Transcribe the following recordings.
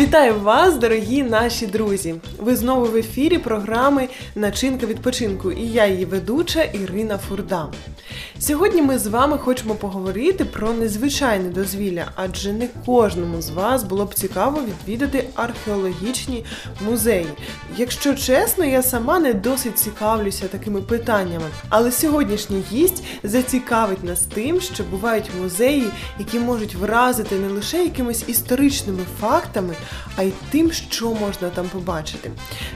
Вітаю вас, дорогі наші друзі! Ви знову в ефірі програми Начинка відпочинку і я її ведуча Ірина Фурда. Сьогодні ми з вами хочемо поговорити про незвичайне дозвілля, адже не кожному з вас було б цікаво відвідати археологічні музеї. Якщо чесно, я сама не досить цікавлюся такими питаннями, але сьогоднішній гість зацікавить нас тим, що бувають музеї, які можуть вразити не лише якимись історичними фактами, а й тим, що можна там побачити.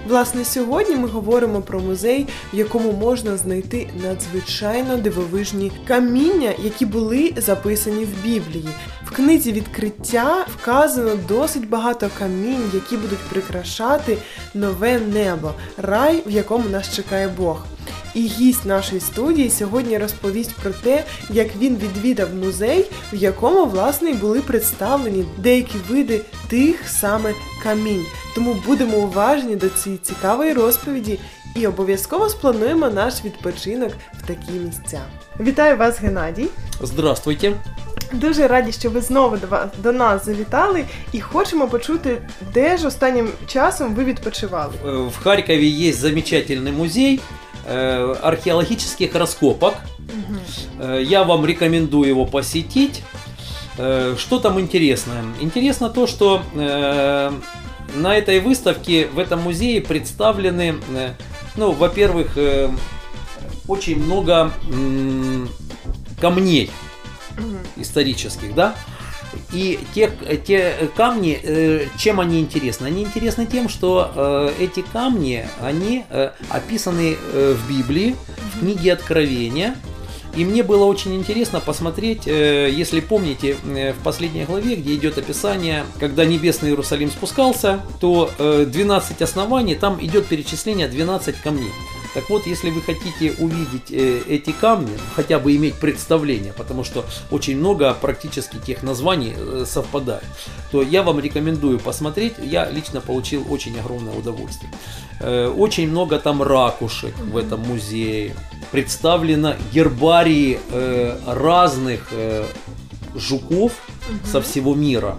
Власне, сьогодні ми говоримо про музей, в якому можна знайти надзвичайно дивовижні каміння, які були записані в Біблії. В книзі відкриття вказано досить багато камінь, які будуть прикрашати нове небо, рай, в якому нас чекає Бог. І гість нашої студії сьогодні розповість про те, як він відвідав музей, в якому власне були представлені деякі види тих саме камінь. Тому будемо уважні до цієї цікавої розповіді і обов'язково сплануємо наш відпочинок в такі місця. Вітаю вас, Геннадій! Здравствуйте. Дуже раді, що ви знову до вас до нас завітали, і хочемо почути, де ж останнім часом ви відпочивали. Э, В Харькове есть замечательный музей э, археологических раскопок. Э, Я вам рекомендую его посетить. Э, Что там интересное? Интересно то, что э, на этой выставке в этом музее представлены, э, ну, во-первых, э, очень много камней исторических, да. И те, те камни, э, чем они интересны? Они интересны тем, что э, эти камни, они э, описаны в Библии, в книге Откровения. И мне было очень интересно посмотреть, если помните, в последней главе, где идет описание, когда небесный Иерусалим спускался, то э, 12 оснований, там идет перечисление 12 камней. Так вот, если вы хотите увидеть э, эти камни, хотя бы иметь представление, потому что очень много практически тех названий э, совпадает, то я вам рекомендую посмотреть. Я лично получил очень огромное удовольствие. Э, Очень много там ракушек в этом музее. Представлено гербарии разных жуков со всего мира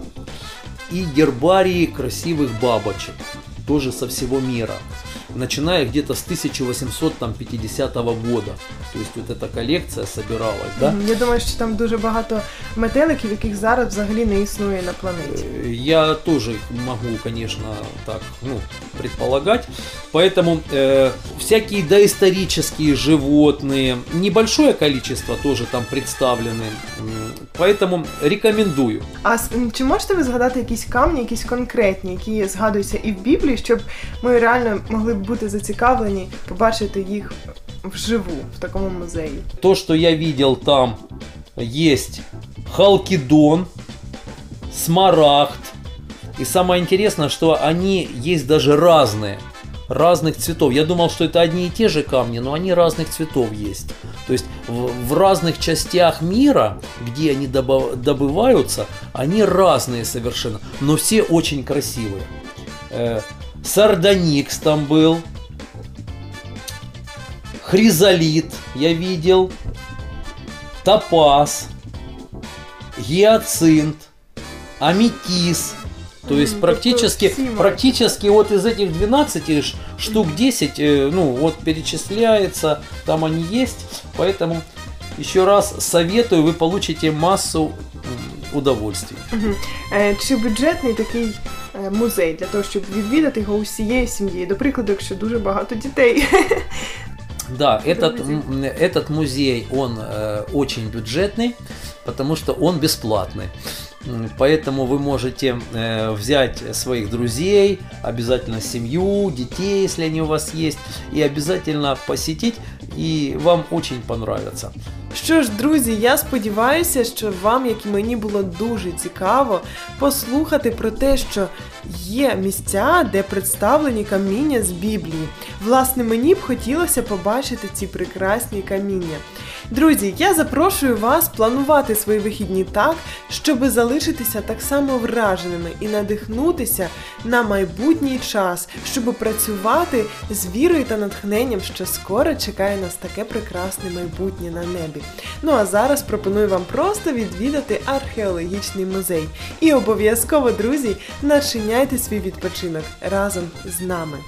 и гербарии красивых бабочек тоже со всего мира начиная где-то с 1850 года. То есть вот эта коллекция собиралась, да? Мгм. Я думаю, що там дуже багато метеликів, яких зараз взагалі не існує на планеті. Э, Я тоже их могу, конечно, так, ну, предполагать. Поэтому э, всякие доисторические животные, небольшое количество тоже там представлены. М, Поэтому рекомендую. А с- м, чи можете ви згадати якісь камні, якісь конкретні, які згадуються і в Біблії, щоб ми реально могли б бути зацікавлені побачити їх вживу в такому музеї? То, что я видел там, есть халкидон, смарагд. И самое интересное, что они есть даже разные. Разных цветов. Я думал, что это одни и те же камни, но они разных цветов есть. То есть в, в разных частях мира, где они добыв- добываются, они разные совершенно, но все очень красивые. Э, Сардоникс там был, хризолит я видел, топаз, гиацинт, аметис. То есть Мгм, практически, такой символ. практически вот из этих 12 ш- штук 10, э, ну вот перечисляется, там они есть. Поэтому еще раз советую, вы получите массу м, удовольствий. Мгм. Е, Чи бюджетний такий е, музей для того, щоб відвідати його усією сім'єю? До прикладу, якщо дуже багато дітей. Да, этот, Добрый день. м, этот музей, он э, очень бюджетный, потому что он бесплатный. М, Поэтому вы можете э, взять своих друзей, обязательно семью, детей, если они у вас есть, и обязательно посетить, и вам очень понравится. Що ж, друзі, я сподіваюся, що вам, як і мені, було дуже цікаво послухати про те, що є місця, де представлені каміння з Біблії. Власне, мені б хотілося побачити ці прекрасні каміння. Друзі, я запрошую вас планувати свої вихідні так, щоб залишитися так само враженими і надихнутися на майбутній час, щоб працювати з вірою та натхненням, що скоро чекає нас таке прекрасне майбутнє на небі. Ну а зараз пропоную вам просто відвідати археологічний музей. І обов'язково, друзі, начиняйте свій відпочинок разом з нами.